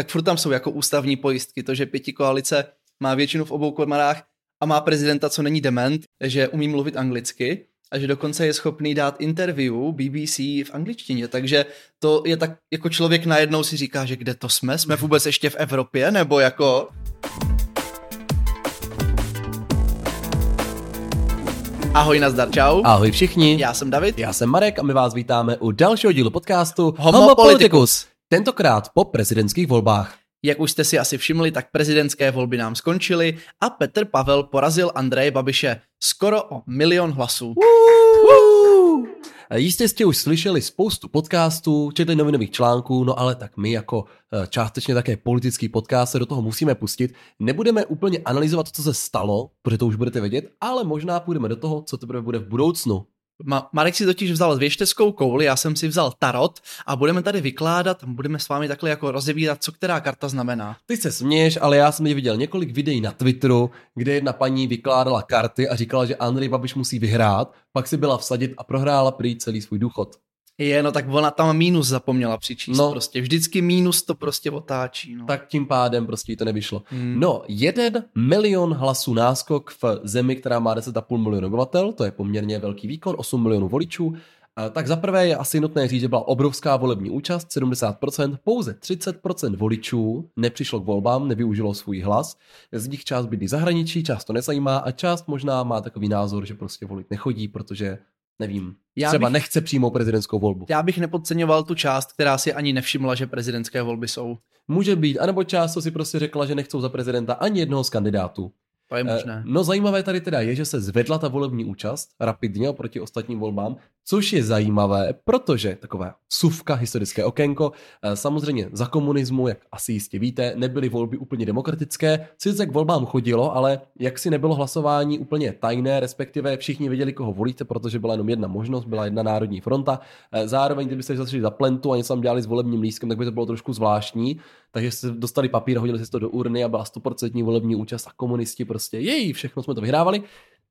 tak furt tam jsou jako ústavní pojistky, to, že pěti koalice má většinu v obou komorách a má prezidenta, co není dement, že umí mluvit anglicky a že dokonce je schopný dát interview BBC v angličtině, takže to je tak, jako člověk najednou si říká, že kde to jsme, jsme vůbec ještě v Evropě, nebo jako... Ahoj, nazdar, čau. Ahoj všichni. Já jsem David. Já jsem Marek a my vás vítáme u dalšího dílu podcastu Homo, Homo Politicus. Tentokrát po prezidentských volbách. Jak už jste si asi všimli, tak prezidentské volby nám skončily a Petr Pavel porazil Andreje Babiše skoro o milion hlasů. Jistě jste už slyšeli spoustu podcastů, četli novinových článků, no ale tak my jako eh, částečně také politický podcast se do toho musíme pustit. Nebudeme úplně analyzovat, co se stalo, protože to už budete vědět, ale možná půjdeme do toho, co teprve bude v budoucnu. Ma- Marek si totiž vzal věšteckou kouli, já jsem si vzal tarot a budeme tady vykládat, budeme s vámi takhle jako rozevírat, co která karta znamená. Ty se směješ, ale já jsem viděl několik videí na Twitteru, kde jedna paní vykládala karty a říkala, že Andrej Babiš musí vyhrát, pak si byla vsadit a prohrála prý celý svůj důchod. Je, no tak ona tam mínus zapomněla přičíst no. prostě. Vždycky mínus to prostě otáčí. No. Tak tím pádem prostě jí to nevyšlo. Hmm. No, jeden milion hlasů náskok v zemi, která má 10,5 milionu obyvatel, to je poměrně velký výkon, 8 milionů voličů. Tak zaprvé je asi nutné říct, že byla obrovská volební účast, 70%, pouze 30% voličů nepřišlo k volbám, nevyužilo svůj hlas. Z nich část bydlí zahraničí, část to nezajímá a část možná má takový názor, že prostě volit nechodí, protože nevím, já třeba bych, nechce přímou prezidentskou volbu. Já bych nepodceňoval tu část, která si ani nevšimla, že prezidentské volby jsou. Může být, anebo část, co si prostě řekla, že nechcou za prezidenta ani jednoho z kandidátů. To je možné. No zajímavé tady teda je, že se zvedla ta volební účast rapidně oproti ostatním volbám, což je zajímavé, protože takové suvka, historické okénko, eh, samozřejmě za komunismu, jak asi jistě víte, nebyly volby úplně demokratické, sice k volbám chodilo, ale jak si nebylo hlasování úplně tajné, respektive všichni věděli, koho volíte, protože byla jenom jedna možnost, byla jedna národní fronta. Eh, zároveň, kdybyste začali za plentu a něco tam dělali s volebním lístkem, tak by to bylo trošku zvláštní, takže jste dostali papír, hodili jste to do urny a byla 100% volební účast a komunisti prostě, jej, všechno jsme to vyhrávali.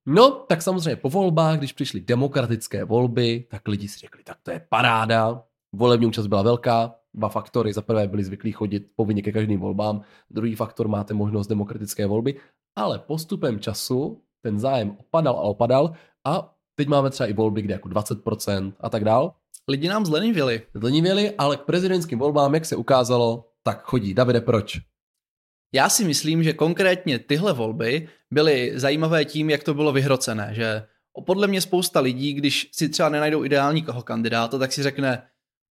No, tak samozřejmě po volbách, když přišly demokratické volby, tak lidi si řekli, tak to je paráda, volební účast byla velká, dva faktory. Za prvé byli zvyklí chodit povinně ke každým volbám, druhý faktor máte možnost demokratické volby, ale postupem času ten zájem opadal a opadal a teď máme třeba i volby, kde jako 20% a tak dál. Lidi nám zlenivěli. Zlenivěli, ale k prezidentským volbám, jak se ukázalo, tak chodí. Davide, proč? Já si myslím, že konkrétně tyhle volby byly zajímavé tím, jak to bylo vyhrocené, že podle mě spousta lidí, když si třeba nenajdou ideální koho kandidáta, tak si řekne,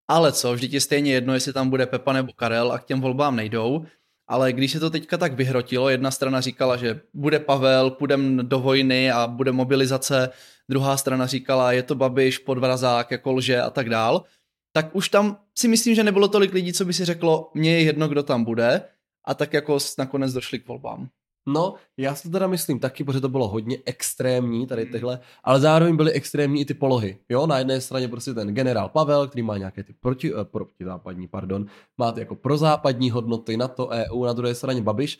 ale co, vždyť je stejně jedno, jestli tam bude Pepa nebo Karel a k těm volbám nejdou. Ale když se to teďka tak vyhrotilo, jedna strana říkala, že bude Pavel, půjdeme do vojny a bude mobilizace, druhá strana říkala, je to Babiš, podvrazák, jako lže a tak dál, tak už tam si myslím, že nebylo tolik lidí, co by si řeklo, mně je jedno, kdo tam bude a tak jako nakonec došli k volbám. No, já si to teda myslím taky, protože to bylo hodně extrémní tady hmm. tyhle, ale zároveň byly extrémní i ty polohy. Jo, na jedné straně prostě ten generál Pavel, který má nějaké ty proti, eh, protizápadní, pardon, má ty jako prozápadní hodnoty na to EU, na druhé straně Babiš.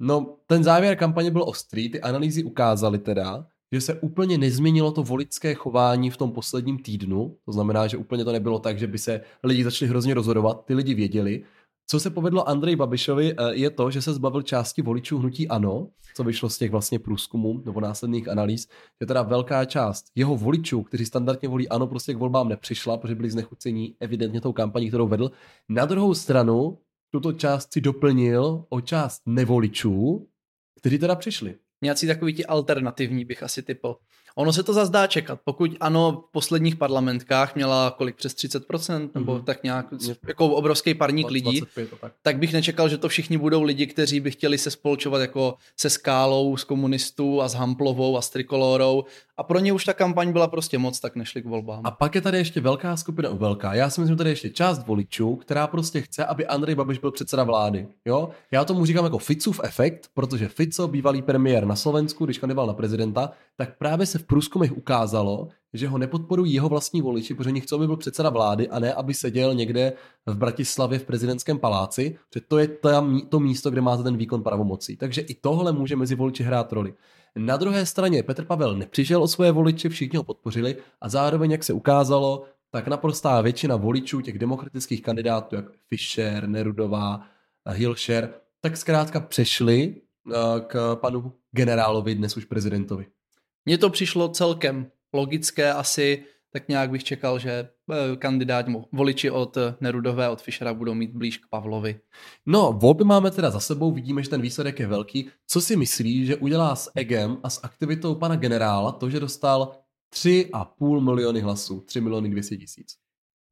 No, ten závěr kampaně byl ostrý, ty analýzy ukázaly teda, že se úplně nezměnilo to voličské chování v tom posledním týdnu. To znamená, že úplně to nebylo tak, že by se lidi začali hrozně rozhodovat. Ty lidi věděli, co se povedlo Andrej Babišovi, eh, je to, že se zbavil části voličů hnutí ANO, co vyšlo z těch vlastně průzkumů nebo následných analýz, že teda velká část jeho voličů, kteří standardně volí ANO, prostě k volbám nepřišla, protože byli znechucení evidentně tou kampaní, kterou vedl. Na druhou stranu tuto část si doplnil o část nevoličů, kteří teda přišli. Nějací takový ti alternativní bych asi typl. Ono se to zazdá čekat. Pokud ano, v posledních parlamentkách měla kolik přes 30%, nebo mm-hmm. tak nějak, jako obrovský parník 25, lidí, tak. tak bych nečekal, že to všichni budou lidi, kteří by chtěli se spolčovat jako se Skálou, s komunistů a s Hamplovou a s Trikolorou. A pro ně už ta kampaň byla prostě moc, tak nešli k volbám. A pak je tady ještě velká skupina, velká, já si myslím, že tady ještě část voličů, která prostě chce, aby Andrej Babiš byl předseda vlády. Jo? Já tomu říkám jako Ficův efekt, protože Fico, bývalý premiér na Slovensku, když kandidoval na prezidenta, tak právě se v průzkumech ukázalo, že ho nepodporují jeho vlastní voliči, protože oni chcou, aby byl předseda vlády a ne, aby seděl někde v Bratislavě v prezidentském paláci, protože to je to místo, kde máte ten výkon pravomocí. Takže i tohle může mezi voliči hrát roli. Na druhé straně Petr Pavel nepřišel o svoje voliče, všichni ho podpořili a zároveň, jak se ukázalo, tak naprostá většina voličů těch demokratických kandidátů, jak Fischer, Nerudová, Hilšer, tak zkrátka přešli eh, k panu generálovi, dnes už prezidentovi. Mně to přišlo celkem logické asi, tak nějak bych čekal, že eh, kandidáti, voliči od Nerudové, od Fischera budou mít blíž k Pavlovi. No, volby máme teda za sebou, vidíme, že ten výsledek je velký. Co si myslí, že udělá s EGem a s aktivitou pana generála to, že dostal 3,5 miliony hlasů, 3 miliony 200 tisíc?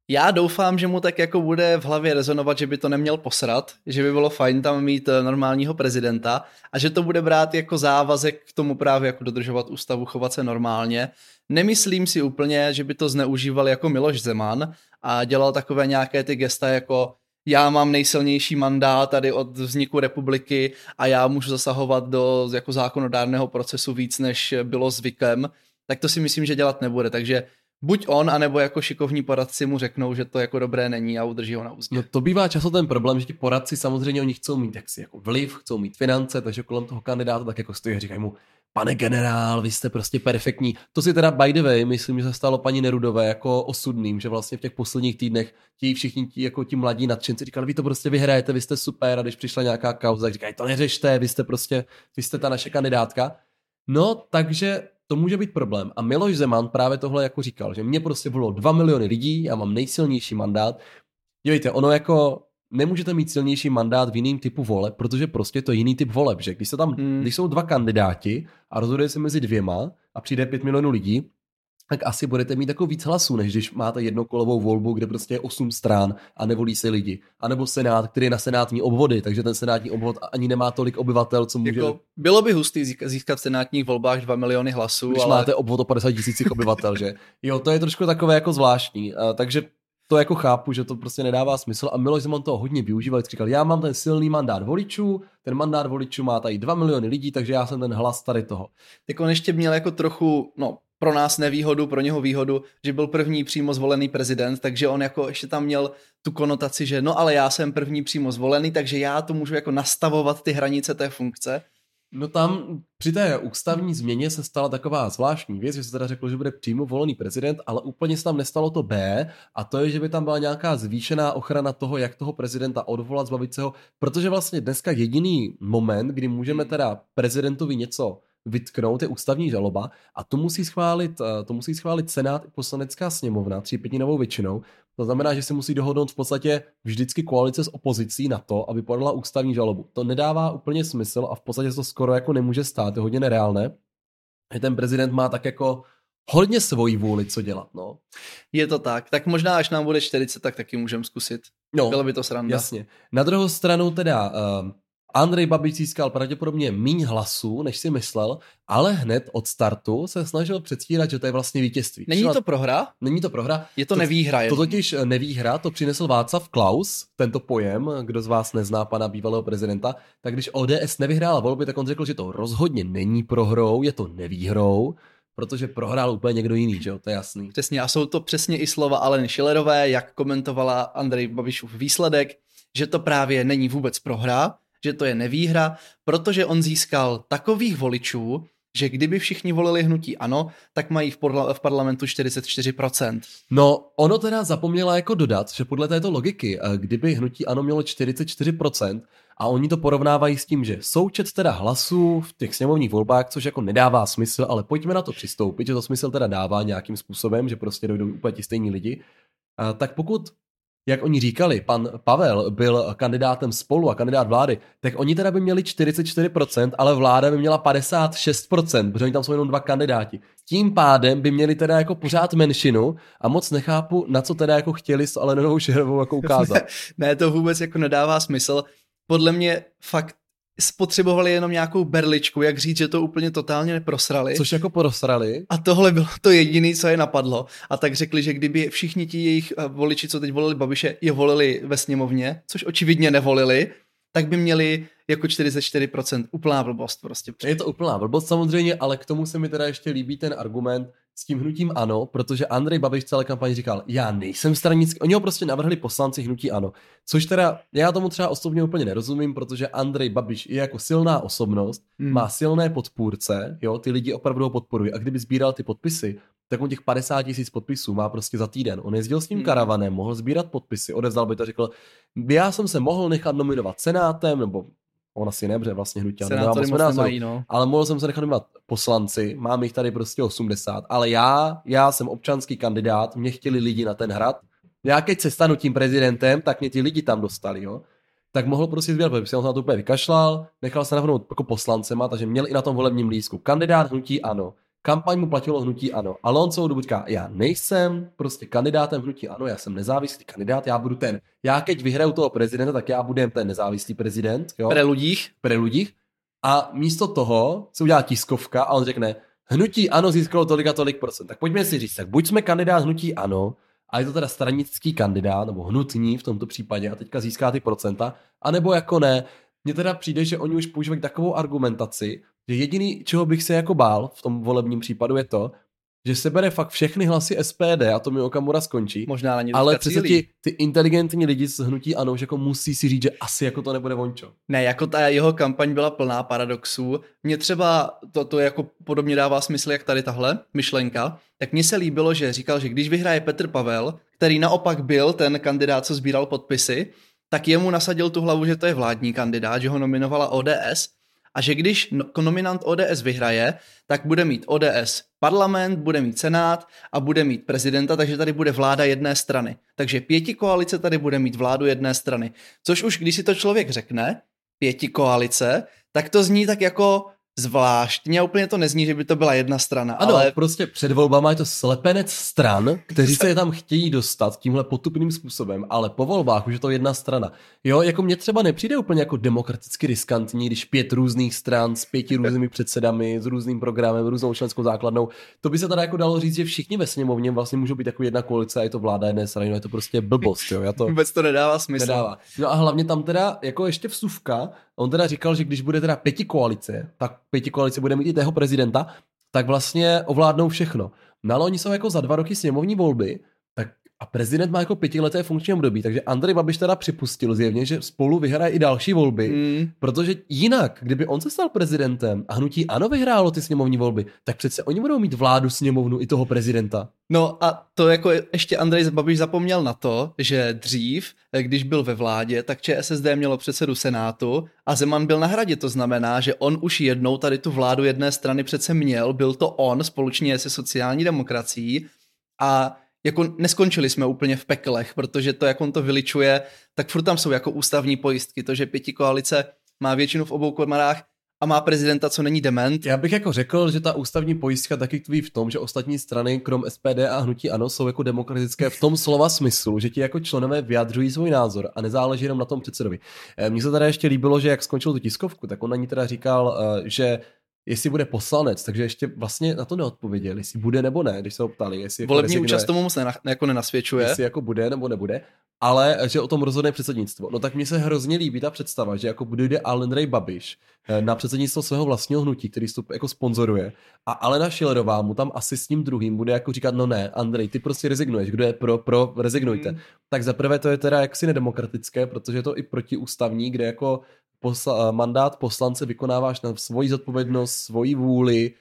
Já doufám, že mu tak jako bude v hlavě rezonovat, že by to neměl posrat, že by bylo fajn tam mít eh, normálního prezidenta a že to bude brát jako závazek k tomu právě jako dodržovat ústavu, chovat se normálně. Nemyslím si úplně, že by to zneužíval jako Miloš Zeman a dělal takové nějaké ty gesta jako já mám nejsilnější mandát tady od vzniku republiky a já můžu zasahovat do jako zákonodárného procesu víc, než bylo zvykem, tak to si myslím, že dělat nebude. Takže buď on, anebo jako šikovní poradci mu řeknou, že to jako dobré není a udrží ho na úzdě. No to bývá často ten problém, že ti poradci samozřejmě oni chcou mít jaksi jako vliv, chcou mít finance, takže kolem toho kandidáta tak jako stojí a říkají mu, pane generál, vy jste prostě perfektní. To si teda by the way, myslím, že se stalo paní Nerudové jako osudným, že vlastně v těch posledních týdnech ti všichni ti, jako ti mladí nadšenci říkali, vy to prostě vyhrajete, vy jste super a když přišla nějaká kauza, říkají, to neřešte, vy jste prostě, vy jste ta naše kandidátka. No, takže to může být problém. A Miloš Zeman právě tohle jako říkal, že mě prostě volilo 2 miliony lidí, já mám nejsilnější mandát. Dívejte, ono jako nemůžete mít silnější mandát v jiným typu voleb, protože prostě to je jiný typ voleb, že když, se tam, hmm. když jsou dva kandidáti a rozhoduje se mezi dvěma a přijde 5 milionů lidí, tak asi budete mít jako víc hlasů, než když máte jednokolovou volbu, kde prostě je 8 strán a nevolí se lidi. A nebo senát, který je na senátní obvody, takže ten senátní obvod ani nemá tolik obyvatel, co může... Jako, bylo by hustý získat v senátních volbách 2 miliony hlasů, Když ale... máte obvod o 50 tisících obyvatel, že? Jo, to je trošku takové jako zvláštní. A, takže to jako chápu, že to prostě nedává smysl a Miloš Zeman to hodně využíval, říkal, já mám ten silný mandát voličů, ten mandát voličů má tady 2 miliony lidí, takže já jsem ten hlas tady toho. Tak on ještě měl jako trochu, no pro nás nevýhodu, pro něho výhodu, že byl první přímo zvolený prezident, takže on jako ještě tam měl tu konotaci, že no ale já jsem první přímo zvolený, takže já to můžu jako nastavovat ty hranice té funkce. No tam při té ústavní změně se stala taková zvláštní věc, že se teda řeklo, že bude přímo volený prezident, ale úplně se tam nestalo to B a to je, že by tam byla nějaká zvýšená ochrana toho, jak toho prezidenta odvolat, zbavit se ho, protože vlastně dneska jediný moment, kdy můžeme teda prezidentovi něco vytknout, je ústavní žaloba a to musí schválit, eh, to musí schválit Senát i poslanecká sněmovna třípětinovou většinou. To znamená, že se musí dohodnout v podstatě vždycky koalice s opozicí na to, aby podala ústavní žalobu. To nedává úplně smysl a v podstatě to skoro jako nemůže stát, je hodně nereálné. Že ten prezident má tak jako hodně svoji vůli, co dělat, no. Je to tak. Tak možná, až nám bude 40, tak taky můžeme zkusit. No, Bylo by to sranda. Jasně. Na druhou stranu teda uh, Andrej Babiš získal pravděpodobně míň hlasů, než si myslel, ale hned od startu se snažil předstírat, že to je vlastně vítězství. Není to prohra? Není to prohra. Je to, to nevýhra. To totiž nevýhra, to přinesl Václav Klaus, tento pojem, kdo z vás nezná pana bývalého prezidenta, tak když ODS nevyhrála volby, tak on řekl, že to rozhodně není prohrou, je to nevýhrou, protože prohrál úplně někdo jiný, že jo, to je jasný. Přesně a jsou to přesně i slova Aleny Schillerové, jak komentovala Andrej Babišův výsledek, že to právě není vůbec prohra, že to je nevýhra, protože on získal takových voličů, že kdyby všichni volili hnutí ano, tak mají v, podla- v parlamentu 44%. No, ono teda zapomněla jako dodat, že podle této logiky, eh, kdyby hnutí ano mělo 44%, a oni to porovnávají s tím, že součet teda hlasů v těch sněmovních volbách, což jako nedává smysl, ale pojďme na to přistoupit, že to smysl teda dává nějakým způsobem, že prostě dojdou úplně ti stejní lidi. A tak pokud jak oni říkali, pan Pavel byl kandidátem spolu a kandidát vlády, tak oni teda by měli 44%, ale vláda by měla 56%, protože oni tam jsou jenom dva kandidáti. Tím pádem by měli teda jako pořád menšinu a moc nechápu, na co teda jako chtěli s Alenou Šerovou jako ukázat. ne, ne, to vůbec jako nedává smysl. Podle mě fakt spotřebovali jenom nějakou berličku, jak říct, že to úplně totálně neprosrali. Což jako prosrali. A tohle bylo to jediné, co je napadlo. A tak řekli, že kdyby všichni ti jejich eh, voliči, co teď volili Babiše, je volili ve sněmovně, což očividně nevolili, tak by měli jako 44% úplná blbost prostě. Je to úplná blbost samozřejmě, ale k tomu se mi teda ještě líbí ten argument, s tím hnutím ano, protože Andrej Babiš celé kampani říkal, já nejsem stranický, oni ho prostě navrhli poslanci hnutí ano, což teda já tomu třeba osobně úplně nerozumím, protože Andrej Babiš je jako silná osobnost, hmm. má silné podpůrce, jo, ty lidi opravdu ho podporují a kdyby sbíral ty podpisy, tak on těch 50 tisíc podpisů má prostě za týden. On jezdil s tím Hmm. karavanem, mohl sbírat podpisy, odevzdal by to, řekl, já jsem se mohl nechat nominovat senátem, nebo on asi ne, protože vlastně hnutí Senátory moc nemají, no. ale mohl jsem se nechat nominovat poslanci, mám jich tady prostě 80, ale já, já jsem občanský kandidát, mě chtěli lidi na ten hrad, já keď se stanu tím prezidentem, tak mě ti lidi tam dostali, jo. Tak mohl prostě sbírat podpisy, on se na to úplně vykašlal, nechal se navrhnout jako poslancema, takže měl i na tom volebním lístku kandidát hnutí ano. Kampaň mu platilo hnutí ano. Ale on celou dobu říká, já nejsem prostě kandidátem hnutí ano, já jsem nezávislý kandidát, já budu ten. Já keď vyhraju toho prezidenta, tak já budem ten nezávislý prezident, jo Pre ľudích, preludích a místo toho se udělá tiskovka a on řekne, hnutí ano získalo tolik a tolik procent. Tak pojďme si říct, tak buď jsme kandidát hnutí ano, a je to teda stranický kandidát, nebo hnutní v tomto případě a teďka získá ty procenta, anebo jako ne. Mně teda přijde, že oni už používají takovou argumentaci, že jediný, čeho bych se jako bál v tom volebním případu je to, že se bere fakt všechny hlasy SPD a to mi Okamura skončí. možná na ně Ale přece ti, ty inteligentní lidi z hnutí ano, že jako musí si říct, že asi jako to nebude vončo. Ne, jako ta jeho kampaň byla plná paradoxů. Mně třeba to, to jako podobně dává smysl, jak tady tahle myšlenka. Tak mně se líbilo, že říkal, že když vyhraje Petr Pavel, který naopak byl ten kandidát, co sbíral podpisy, tak jemu nasadil tu hlavu, že to je vládní kandidát, že ho nominovala ODS a že když no- nominant ODS vyhraje, tak bude mít ODS parlament, bude mít senát a bude mít prezidenta, takže tady bude vláda jedné strany. Takže pěti koalice tady bude mít vládu jedné strany. Což už když si to člověk řekne, pěti koalice, tak to zní tak jako zvláštně a úplně to nezní, že by to byla jedna strana. Ano, ale prostě před volbama je to slepenec stran, kteří se je tam chtějí dostat tímhle potupným způsobem, ale po volbách už je to jedna strana. Jo, jako mně třeba nepřijde úplně jako demokraticky riskantní, když pět různých stran s pěti různými předsedami, s různým programem, různou členskou základnou. To by se teda jako dalo říct, že všichni ve sněmovně vlastně můžou být jako jedna koalice a je to vláda jedné strany, no je to prostě blbost, jo. Já to, vůbec to nedává smysl. nedává. No a hlavně tam teda jako ještě vsuvka, on teda říkal, že když bude teda pěti koalice, tak pěti koalice bude mít i tého prezidenta, tak vlastně ovládnou všechno. No ale oni jsou jako za dva roky sněmovní volby, a prezident má jako pětileté funkční období, takže Andrej Babiš teda připustil zjevně, že spolu vyhraje i další volby, Mm, protože jinak, kdyby on se stal prezidentem a hnutí ano vyhrálo ty sněmovní volby, tak přece oni budou mít vládu sněmovnu i toho prezidenta. No a to jako ještě Andrej Babiš zapomněl na to, že dřív, když byl ve vládě, tak ČSSD mělo předsedu Senátu a Zeman byl na hradě. To znamená, že on už jednou tady tu vládu jedné strany přece měl, byl to on společně se sociální demokracií a jako neskončili jsme úplně v peklech, protože to, jak on to vyličuje, tak furt tam jsou jako ústavní pojistky. To, že pěti koalice má většinu v obou komorách a má prezidenta, co není dement, Já bych jako řekl, že ta ústavní pojistka taky tkví v tom, že ostatní strany, krom SPD a hnutí ano, jsou jako demokratické v tom slova smyslu, že ti jako členové vyjadřují svůj názor a nezáleží jenom na tom předsedovi. Eh, Mně se teda ještě líbilo, že jak skončil tu tiskovku, tak on na ní teda říkal, eh, že jestli bude poslanec, takže ještě vlastně na to neodpověděl, jestli bude nebo ne, když se ho ptali. Jestli jako volební rezignuje, účast tomu moc nena, jako nenasvědčuje. jestli jako bude nebo nebude, ale že o tom rozhodne předsednictvo. No tak mně se hrozně líbí ta představa, že jako bude Andrej Babiš eh, na předsednictvo svého vlastního hnutí, který to jako sponzoruje. A Alena Schillerová mu tam asi s tím druhým bude jako říkat, no ne, Andrej, ty prostě rezignuješ, kdo je pro, pro, rezignujte. Mm. Tak zaprvé to je teda jaksi nedemokratické, protože je to i protiústavní, kde jako posla, mandát poslance vykonáváš na svoji zodpovědnost, svoji vůli,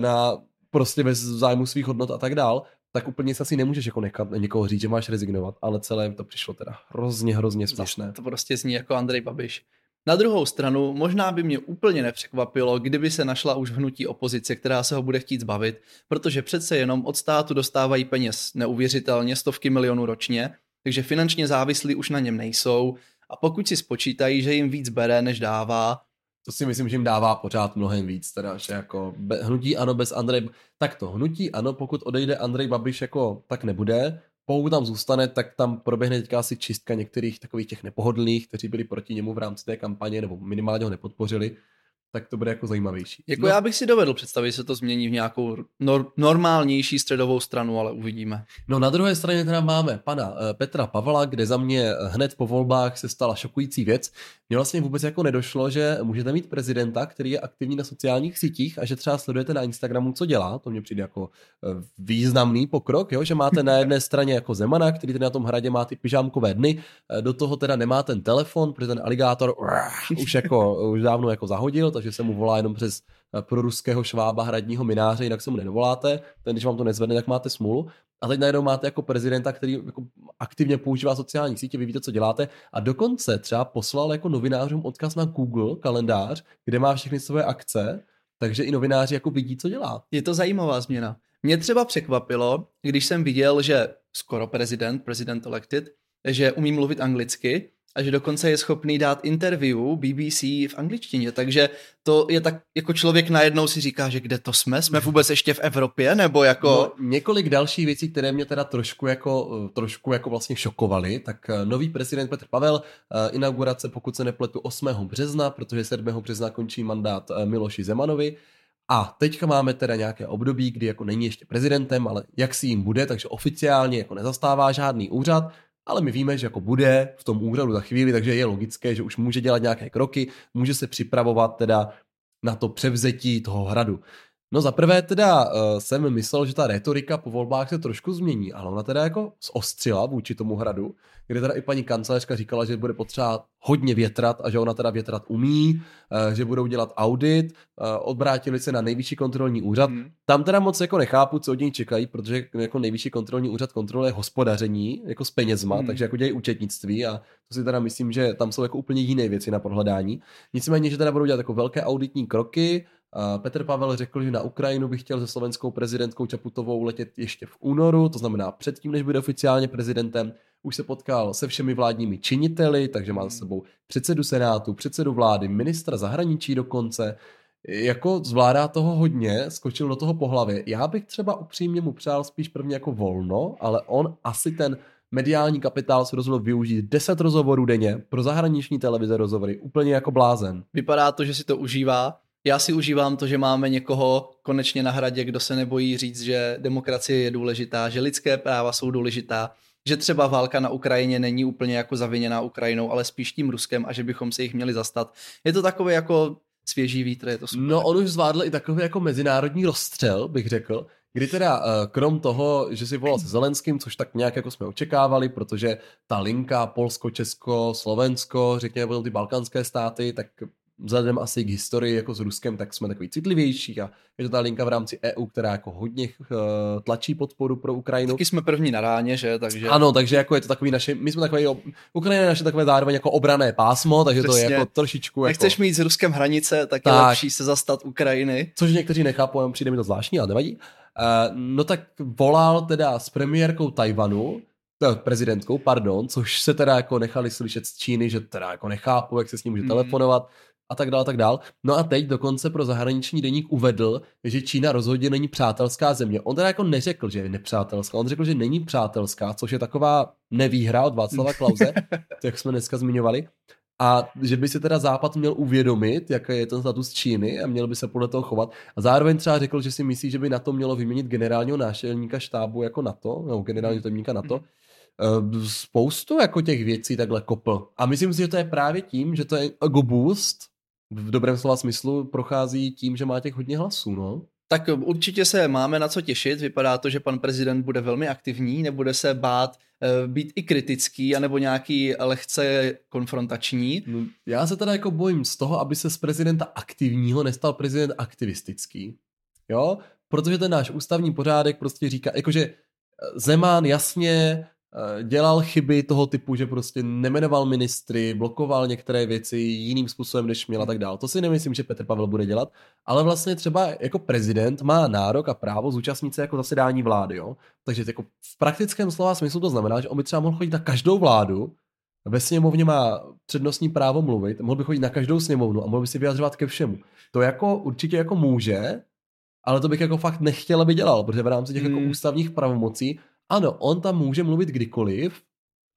na prostě bez zájmu svých hodnot a tak dál, tak úplně se asi nemůžeš jako nechat někoho říct, že máš rezignovat, ale celé to přišlo teda hrozně, hrozně směšné. To prostě zní jako Andrej Babiš. Na druhou stranu, možná by mě úplně nepřekvapilo, kdyby se našla už hnutí opozice, která se ho bude chtít zbavit, protože přece jenom od státu dostávají peněz neuvěřitelně, stovky milionů ročně, takže finančně závislí už na něm nejsou a pokud si spočítají, že jim víc bere, než dává, To si myslím, že jim dává pořád mnohem víc, teda, že jako be, hnutí ano bez Andrej, tak to hnutí ano, pokud odejde Andrej Babiš jako tak nebude, pokud tam zůstane, tak tam proběhne teďka asi čistka některých takových těch nepohodlných, kteří byli proti němu v rámci té kampaně nebo minimálně ho nepodpořili, tak to bude jako zajímavější. jako no, já bych si dovedl představit, že se to změní v nějakou nor- normálnější středovou stranu, ale uvidíme. No na druhé straně teda máme pana eh, Petra Pavla, kde za mě hned po volbách se stala šokující věc. Mně vlastně vůbec jako nedošlo, že můžete mít prezidenta, který je aktivní na sociálních sítích a že třeba sledujete na Instagramu, co dělá. To mě přijde jako eh, významný pokrok, jo? že máte na jedné straně jako Zemana, který tady na tom hradě má ty pyžámkové dny, eh, do toho teda nemá ten telefon, protože ten aligátor už jako už dávno jako zahodil, takže že se mu volá jenom přes eh, pro ruského švába hradního mináře, jinak se mu nedovoláte, ten když vám to nezvedne, tak máte smůlu. A teď najednou máte jako prezidenta, který jako aktivně používá sociální sítě, vy víte, co děláte. A dokonce třeba poslal jako novinářům odkaz na Google kalendář, kde má všechny své akce, takže i novináři jako vidí, co dělá. Je to zajímavá změna. Mě třeba překvapilo, když jsem viděl, že skoro prezident, prezident elected, že umí mluvit anglicky a že dokonce je schopný dát interview BBC v angličtině, takže to je tak, jako člověk najednou si říká, že kde to jsme, jsme vůbec ještě v Evropě, nebo jako... No, několik dalších věcí, které mě teda trošku jako, trošku jako vlastně šokovaly, tak eh, nový prezident Petr Pavel, eh, inaugurace, pokud se nepletu, 8. března, protože 7. března končí mandát eh, Miloši Zemanovi, a teďka máme teda nějaké období, kdy jako není ještě prezidentem, ale jak si jim bude, takže oficiálně jako nezastává žádný úřad, ale my víme, že jako bude v tom úřadu za chvíli, takže je logické, že už může dělat nějaké kroky, může se připravovat teda na to převzetí toho hradu. No za prvé teda uh, jsem myslel, že ta retorika po volbách se trošku změní, ale ona teda jako zostřila vůči tomu hradu, kde teda i paní kancelářka říkala, že bude potřeba hodně větrat a že ona teda větrat umí, uh, že budou dělat audit, uh, odbrátili se na nejvyšší kontrolní úřad. Hmm. Tam teda moc jako nechápu, co od něj čekají, protože jako nejvyšší kontrolní úřad kontroluje hospodaření jako s penězma, hmm. takže jako dělají účetnictví a to si teda myslím, že tam jsou jako úplně jiné věci na prohledání. Nicméně, že teda budou dělat jako velké auditní kroky, Petr Pavel řekl, že na Ukrajinu by chtěl se slovenskou prezidentkou Čaputovou letět ještě v únoru, to znamená předtím, než bude oficiálně prezidentem. Už se potkal se všemi vládními činiteli, takže má za sebou předsedu Senátu, předsedu vlády, ministra zahraničí dokonce. Jako zvládá toho hodně, skočil do toho po hlavě. Já bych třeba upřímně mu přál spíš prvně jako volno, ale on asi ten mediální kapitál se rozhodl využít 10 rozhovorů denně pro zahraniční televize rozhovory, úplně jako blázen. Vypadá to, že si to užívá já si užívám to, že máme někoho konečně na hradě, kdo se nebojí říct, že demokracie je důležitá, že lidské práva jsou důležitá, že třeba válka na Ukrajině není úplně jako zaviněná Ukrajinou, ale spíš tím Ruskem a že bychom se jich měli zastat. Je to takové jako svěží vítr, je to super. No on už zvládl i takový jako mezinárodní rozstřel, bych řekl, kdy teda eh, krom toho, že si volal se Zelenským, což tak nějak jako jsme očekávali, protože ta linka Polsko, Česko, Slovensko, řekněme potom ty balkánské státy, tak vzhledem asi k historii jako s Ruskem, tak jsme takový citlivější a je to ta linka v rámci EU, která jako hodně uh, tlačí podporu pro Ukrajinu. Taky jsme první na ráně, že? Takže... Ano, takže jako je to takový naše, my jsme takový, Ukrajina je naše takové zároveň jako obrané pásmo, takže Přesně. to je jako trošičku jako... Nechceš mít s Ruskem hranice, tak, tak je lepší se zastat Ukrajiny. Což někteří nechápou, přijde mi to zvláštní, ale nevadí. Uh, no tak volal teda s premiérkou Tajvanu, prezidentkou, pardon, což se teda jako nechali slyšet z Číny, že teda jako nechápu, jak se s ním může mm. telefonovat a tak dále, a tak dále. No a teď dokonce pro zahraniční deník uvedl, že Čína rozhodně není přátelská země. On teda jako neřekl, že je nepřátelská, on řekl, že není přátelská, což je taková nevýhra od Václava Klauze, jak jsme dneska zmiňovali. A že by si teda Západ měl uvědomit, jaký je ten status Číny a měl by se podle toho chovat. A zároveň třeba řekl, že si myslí, že by na to mělo vyměnit generálního nášelníka štábu jako NATO, nebo generálního tajemníka NATO. Eh, spoustu jako těch věcí takhle kopl. A myslím si, že to je právě tím, že to je ego boost, v dobrém slova smyslu prochází tím, že má těch hodně hlasů, no. Tak určitě se máme na co těšit. Vypadá to, že pan prezident bude velmi aktivní, nebude se bát e, být i kritický, anebo nějaký lehce konfrontační. No, já se teda jako bojím z toho, aby se z prezidenta aktivního nestal prezident aktivistický. Jo? Protože ten náš ústavní pořádek prostě říká, jakože eh, Zeman jasně Eh, dělal chyby toho typu, že prostě nemenoval ministry, blokoval některé věci jiným způsobem, než měl a tak dál. To si nemyslím, že Petr Pavel bude dělat, ale vlastně třeba jako prezident má nárok a právo zúčastnit se jako zasedání vlády, jo? Takže jako v praktickém slova smyslu to znamená, že on by třeba mohl chodit na každou vládu, ve sněmovně má přednostní právo mluvit, mohl by chodit na každou sněmovnu a mohl by si vyjadřovat ke všemu. To jako určitě jako může, ale to bych jako fakt nechtěl, aby dělal, protože v rámci těch jako hmm. jako ústavních pravomocí ano, on tam může mluvit kdykoliv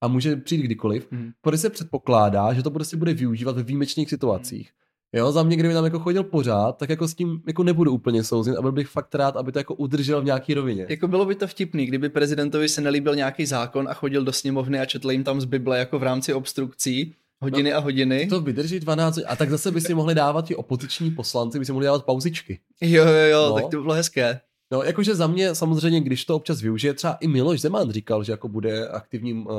a může přijít kdykoliv, hmm. protože se předpokládá, že to prostě bude využívat ve výjimečných situacích. Jo, za mě, kdyby tam jako chodil pořád, tak jako s tím jako nebudu úplně souzit a byl bych fakt rád, aby to jako udržel v nějaký rovině. Jako bylo by to vtipný, kdyby prezidentovi se nelíbil nějaký zákon a chodil do sněmovny a četl jim tam z Bible jako v rámci obstrukcí hodiny no, a hodiny. To vydrží 12 a tak zase by si mohli dávat ti opoziční poslanci, by si mohli dávat pauzičky. Jo, jo, jo, no. tak to bylo hezké. No, jakože za mě samozřejmě, když to občas využije, třeba i Miloš Zeman říkal, že jako bude aktivním uh,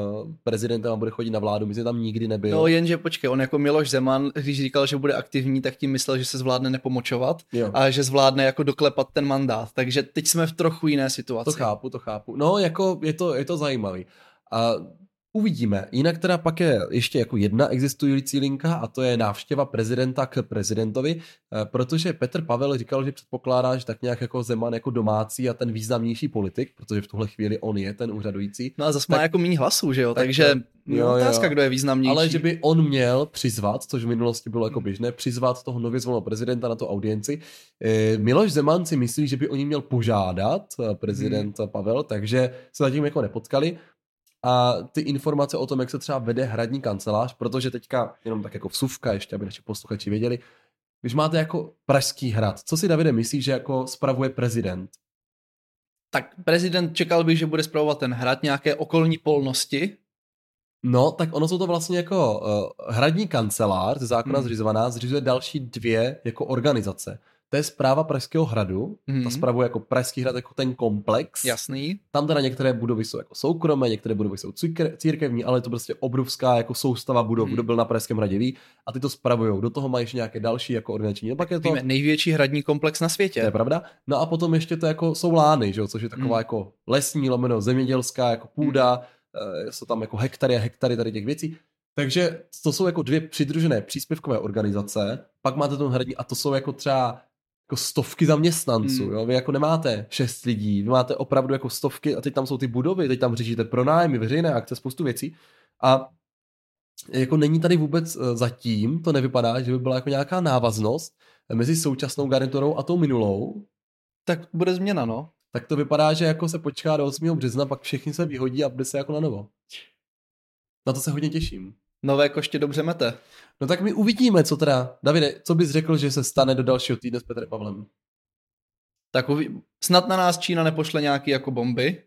prezidentem a bude chodit na vládu, myslím, tam nikdy nebyl. No jenže počkej, on jako Miloš Zeman, když říkal, že bude aktivní, tak tím myslel, že se zvládne nepomočovat Jo. a že zvládne jako doklepat ten mandát. Takže teď jsme v trochu jiné situaci. To chápu, to chápu. No, jako je to, je to zajímavý. A uvidíme. Jinak teda pak je ještě jako jedna existující linka a to je návštěva prezidenta k prezidentovi, eh, protože Petr Pavel říkal, že předpokládá, že tak nějak jako Zeman jako domácí a ten významnější politik, protože v tuhle chvíli on je ten úřadující, No a zase má Tak- jako méně hlasů, že jo? tak Takže no, jo, jo. otázka, kdo je významnější. ale že by on měl přizvat, což v minulosti bylo jako běžné, přizvat toho nově zvoleného prezidenta na tu audienci. Eh, Miloš Zeman si myslí, že by o ní měl požádat eh, prezident Pavel, takže se zatím jako nepotkali. A ty informace o tom, jak se třeba vede hradní kancelář, protože teďka, jenom tak jako vsuvka, ještě aby naši posluchači věděli, když máte jako Pražský hrad, co si Davide myslí, že jako spravuje prezident? Tak prezident čekal bych, že bude zpravovat ten hrad, nějaké okolní polnosti. No, tak ono jsou to vlastně jako uh, hradní kancelář, ze zákona Hmm. zřizovaná, zřizuje další dvě jako organizace. To je zpráva Pražského hradu, Mhm. ta spravuje jako Pražský hrad jako ten komplex. Jasný. Tam teda některé budovy jsou jako soukromé, některé budovy jsou círke- církevní, ale je to prostě obrovská jako soustava budov, Hmm. kdo byl na Pražském hradě ví, a ty to spravujou. Do toho mají ještě nějaké další jako organizační. No pak je to, Víme, největší hradní komplex na to je světě. pravda. No a potom ještě to jako jsou lány, že jo, což je taková Hmm. jako lesní, lomeno zemědělská jako půda, eh, jsou tam jako hektary a hektary tady těch věcí. Takže to jsou jako dvě přidružené příspěvkové organizace, pak máte ten hradní a to jsou jako třeba jako stovky zaměstnanců, Hmm. jo? vy jako nemáte šest lidí, vy máte opravdu jako stovky a teď tam jsou ty budovy, teď tam řešíte pronájmy, veřejné akce, spoustu věcí a jako není tady vůbec eh, zatím, to nevypadá, že by byla jako nějaká návaznost mezi současnou garniturou a tou minulou, Tak bude změna, no. tak to vypadá, že jako se počká do 8. března, pak všichni se vyhodí a bude se jako na novo. Na to se hodně těším. Nové koště dobře mete. No tak my uvidíme, co teda. Davide, co bys řekl, že se stane do dalšího týdne s Petrem Pavlem? Tak uvi... snad na nás Čína nepošle nějaký jako bomby.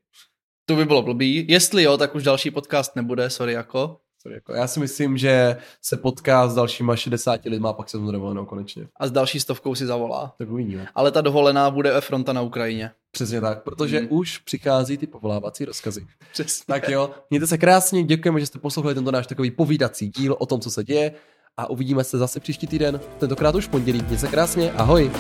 To by bylo blbý. Jestli jo, tak už další podcast nebude, sorry jako. Sorry, jako já si myslím, že se potká s dalšíma 60 lidma a pak se dovolenou konečně. A s další stovkou si zavolá. Tak uvidíme. Ale ta dovolená bude fronta na Ukrajině. Přesně tak, protože Mhm. už přichází ty povolávací rozkazy. Přesně. Tak jo, mějte se krásně, děkujeme, že jste poslouchali tento náš takový povídací díl o tom, co se děje a uvidíme se zase příští týden, tentokrát už v pondělí. Mějte se krásně, ahoj!